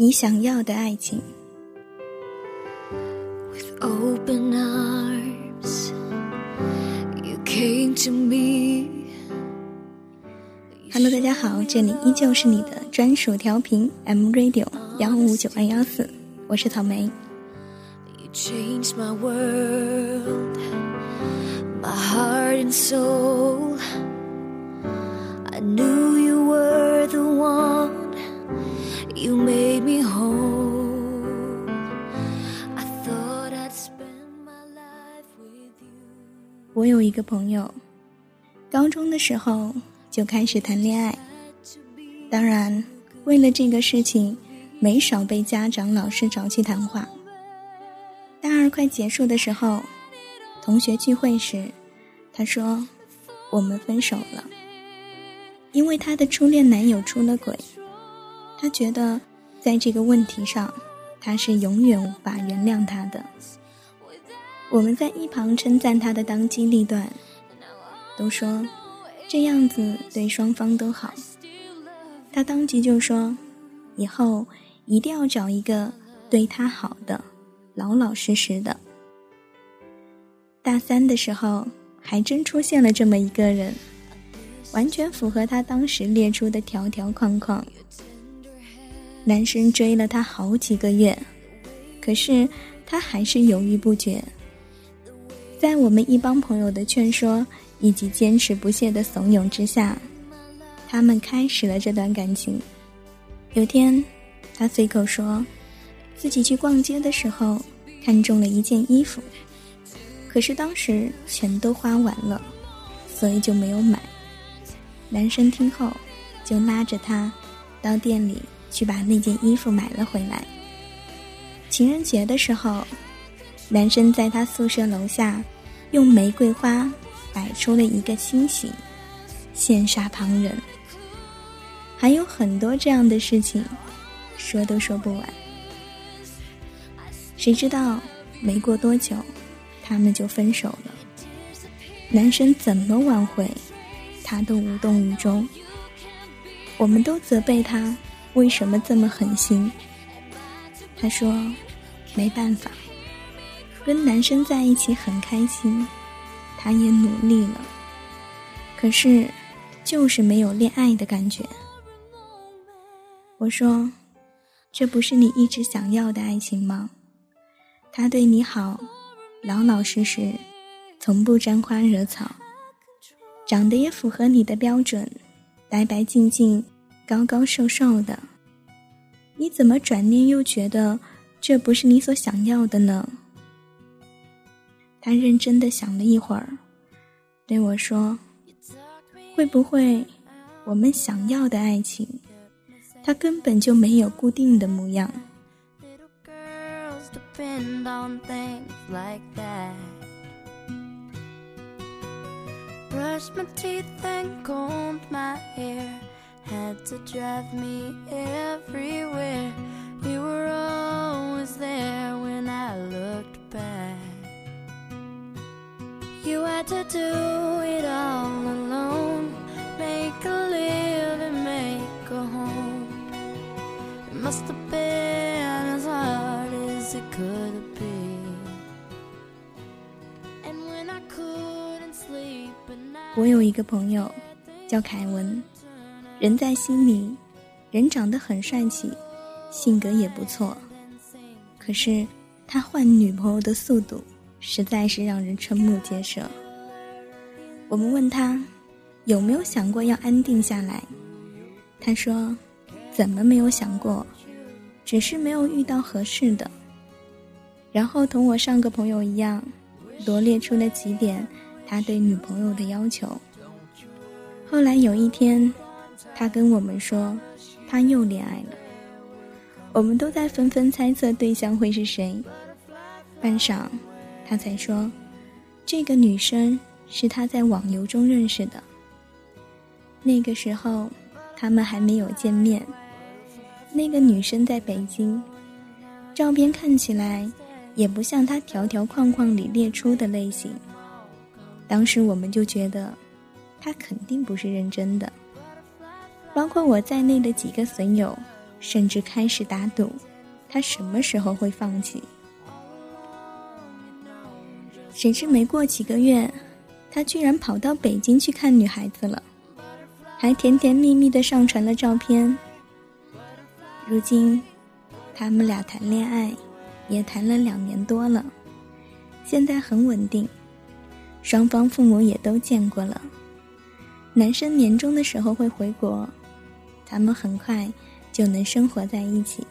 你想要的爱情。Hello，大家好，这里依旧是你的专属调频 M Radio 幺五九二幺四，我是草莓。You made me whole i thought i'd spend my life with you 我有一个朋友，高中的时候就开始谈恋爱，当然为了这个事情，没少被家长、老师找去谈话。大二快结束的时候，同学聚会时，他说：“我们分手了，因为他的初恋男友出了轨。”他觉得在这个问题上，他是永远无法原谅他的。我们在一旁称赞他的当机立断，都说这样子对双方都好。他当即就说，以后一定要找一个对他好的、老老实实的。大三的时候，还真出现了这么一个人，完全符合他当时列出的条条框框。男生追了她好几个月，可是她还是犹豫不决。在我们一帮朋友的劝说以及坚持不懈的怂恿之下，他们开始了这段感情。有天，他随口说，自己去逛街的时候看中了一件衣服，可是当时钱都花完了，所以就没有买。男生听后，就拉着他到店里去把那件衣服买了回来。情人节的时候。男生在他宿舍楼下，用玫瑰花摆出了一个心形，羡煞旁人。还有很多这样的事情，说都说不完。谁知道没过多久，他们就分手了。男生怎么挽回，他都无动于衷。我们都责备他为什么这么狠心。他说：“没办法。”跟男生在一起很开心，他也努力了，可是就是没有恋爱的感觉。我说，这不是你一直想要的爱情吗？他对你好，老老实实，从不沾花惹草，长得也符合你的标准，白白净净，高高瘦瘦的。你怎么转念又觉得这不是你所想要的呢？他认真的想了一会儿，对我说：“会不会，我们想要的爱情，它根本就没有固定的模样？” You had to do it all alone. Make a living, make a home. It must have been as hard as it could be. And when I couldn't sleep at night. 我有一个朋友叫凯文， 人在心里，人长得很帅气，性格也不错。可是他换女朋友的速度。实在是让人瞠目结舌。我们问他有没有想过要安定下来，他说：“怎么没有想过？只是没有遇到合适的。”然后同我上个朋友一样，罗列出了几点他对女朋友的要求。后来有一天，他跟我们说他又恋爱了。我们都在纷纷猜测对象会是谁。半晌。他才说，这个女生是他在网游中认识的。那个时候，他们还没有见面。那个女生在北京，照片看起来也不像他条条框框里列出的类型。当时我们就觉得，他肯定不是认真的。包括我在内的几个损友，甚至开始打赌，他什么时候会放弃。谁知没过几个月，他居然跑到北京去看女孩子了，还甜甜蜜蜜的上传了照片。如今，他们俩谈恋爱，也谈了两年多了，现在很稳定，双方父母也都见过了。男生年终的时候会回国，他们很快就能生活在一起。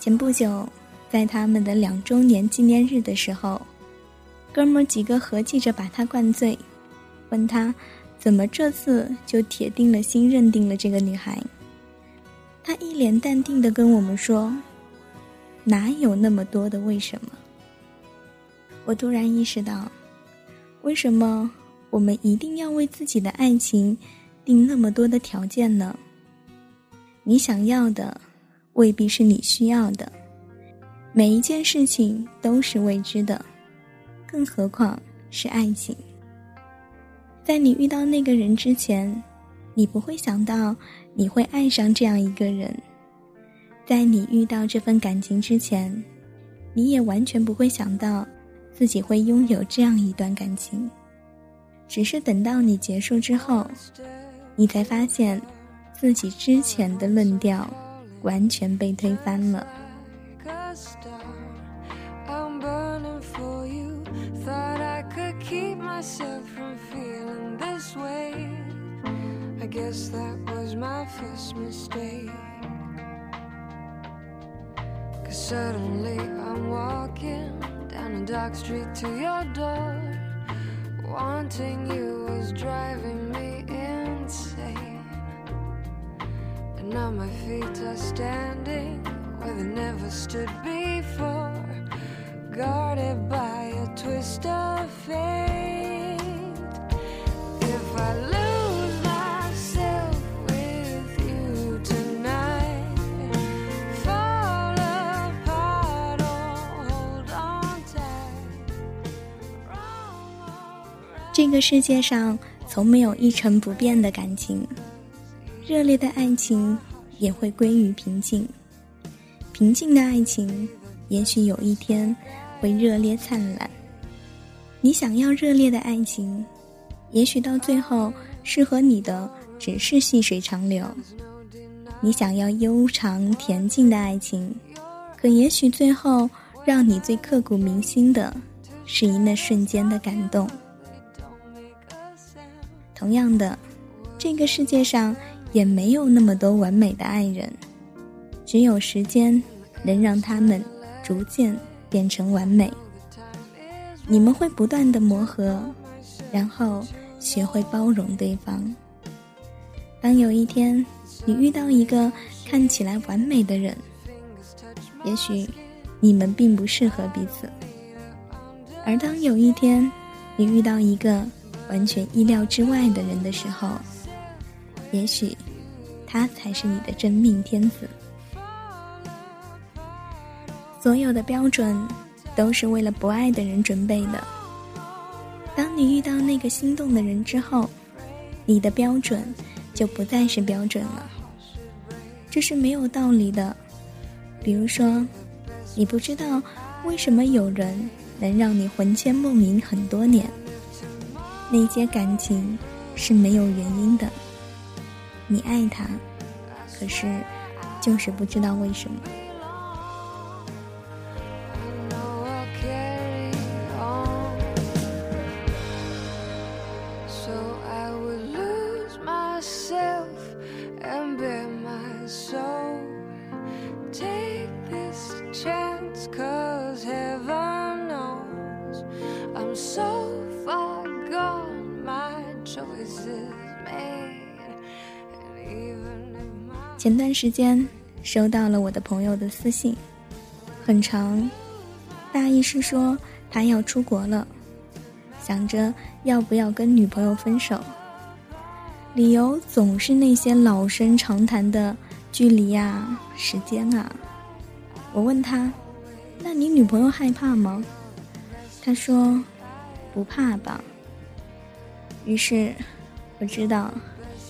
前不久。在他们的两周年纪念日的时候，哥们几个合计着把他灌醉，问他怎么这次就铁定了心认定了这个女孩。他一脸淡定的跟我们说：“哪有那么多的为什么？”我突然意识到，为什么我们一定要为自己的爱情定那么多的条件呢？你想要的未必是你需要的。每一件事情都是未知的，更何况是爱情。在你遇到那个人之前，你不会想到你会爱上这样一个人；在你遇到这份感情之前，你也完全不会想到自己会拥有这样一段感情。只是等到你结束之后，你才发现自己之前的论调完全被推翻了。myself from feeling this way. I guess that was my first mistake. Cause suddenly I'm walking down a dark street to your door. Wanting you was driving me now my feet are standing where they never stood before guarded by a twist of fate if i lose myself with you tonight follow the path or hold on to it 这个世界上从没有一成不变的感情。热烈的爱情也会归于平静，平静的爱情也许有一天会热烈灿烂。你想要热烈的爱情，也许到最后适合你的只是细水长流；你想要悠长恬静的爱情，可也许最后让你最刻骨铭心的是一那瞬间的感动。同样的，这个世界上也没有那么多完美的爱人，只有时间能让他们逐渐变成完美。你们会不断的磨合，然后学会包容对方。当有一天你遇到一个看起来完美的人，也许你们并不适合彼此；而当有一天你遇到一个，完全意料之外的人的时候，也许他才是你的真命天子。所有的标准都是为了不爱的人准备的。当你遇到那个心动的人之后，你的标准就不再是标准了。这是没有道理的。比如说，你不知道为什么有人能让你魂牵梦萦很多年。那些感情是没有原因的，你爱他，可是就是不知道为什么。前段时间收到了我的朋友的私信，很长，大意是说他要出国了，想着要不要跟女朋友分手，理由总是那些老生常谈的距离呀、时间啊。我问他，那你女朋友害怕吗？他说不怕吧。于是我知道，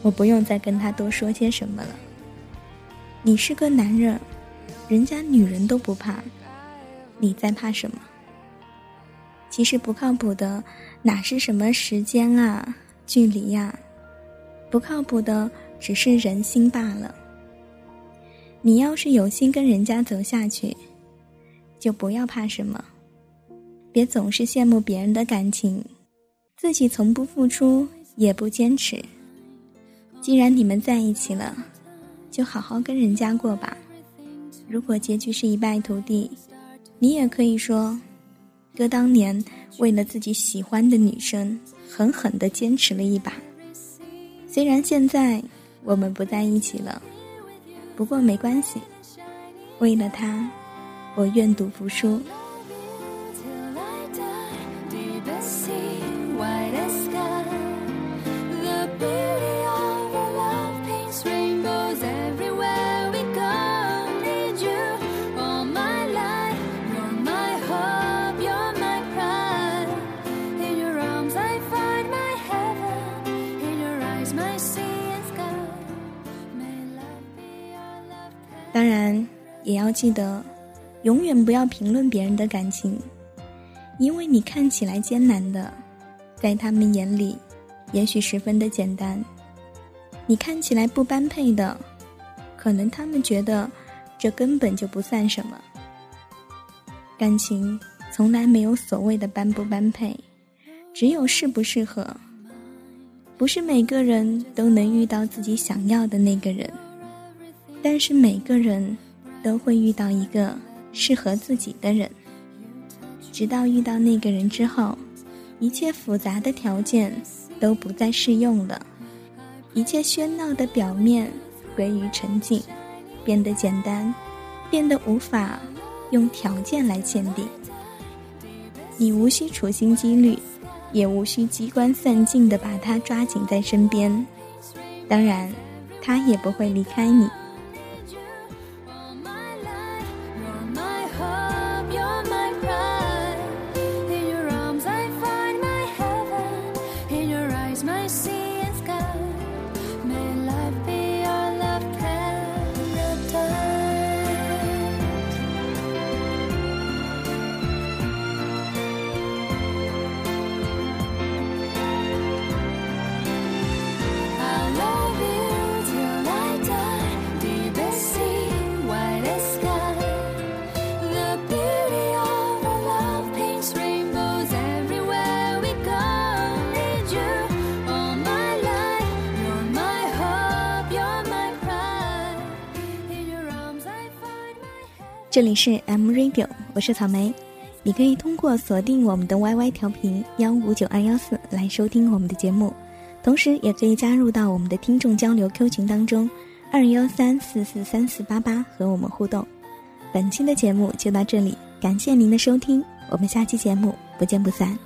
我不用再跟他多说些什么了。你是个男人，人家女人都不怕，你在怕什么？其实不靠谱的哪是什么时间啊、距离呀？不靠谱的只是人心罢了。你要是有心跟人家走下去，就不要怕什么，别总是羡慕别人的感情，自己从不付出也不坚持。既然你们在一起了，就好好跟人家过吧。如果结局是一败涂地，你也可以说，哥当年为了自己喜欢的女生，狠狠的坚持了一把。虽然现在我们不在一起了。不过没关系，为了她，我愿赌服输。当然，也要记得，永远不要评论别人的感情，因为你看起来艰难的，在他们眼里，也许十分的简单；你看起来不般配的，可能他们觉得这根本就不算什么。感情从来没有所谓的般不般配，只有适不适合。不是每个人都能遇到自己想要的那个人。但是每个人都会遇到一个适合自己的人，直到遇到那个人之后，一切复杂的条件都不再适用了，一切喧闹的表面归于沉静，变得简单，变得无法用条件来限定。你无需处心积虑，也无需机关算尽的把他抓紧在身边，当然，他也不会离开你。这里是 M Radio，我是草莓。你可以通过锁定我们的 YY 调频幺五九二幺四来收听我们的节目，同时也可以加入到我们的听众交流 Q 群当中，二幺三四四三四八八和我们互动。本期的节目就到这里，感谢您的收听，我们下期节目不见不散。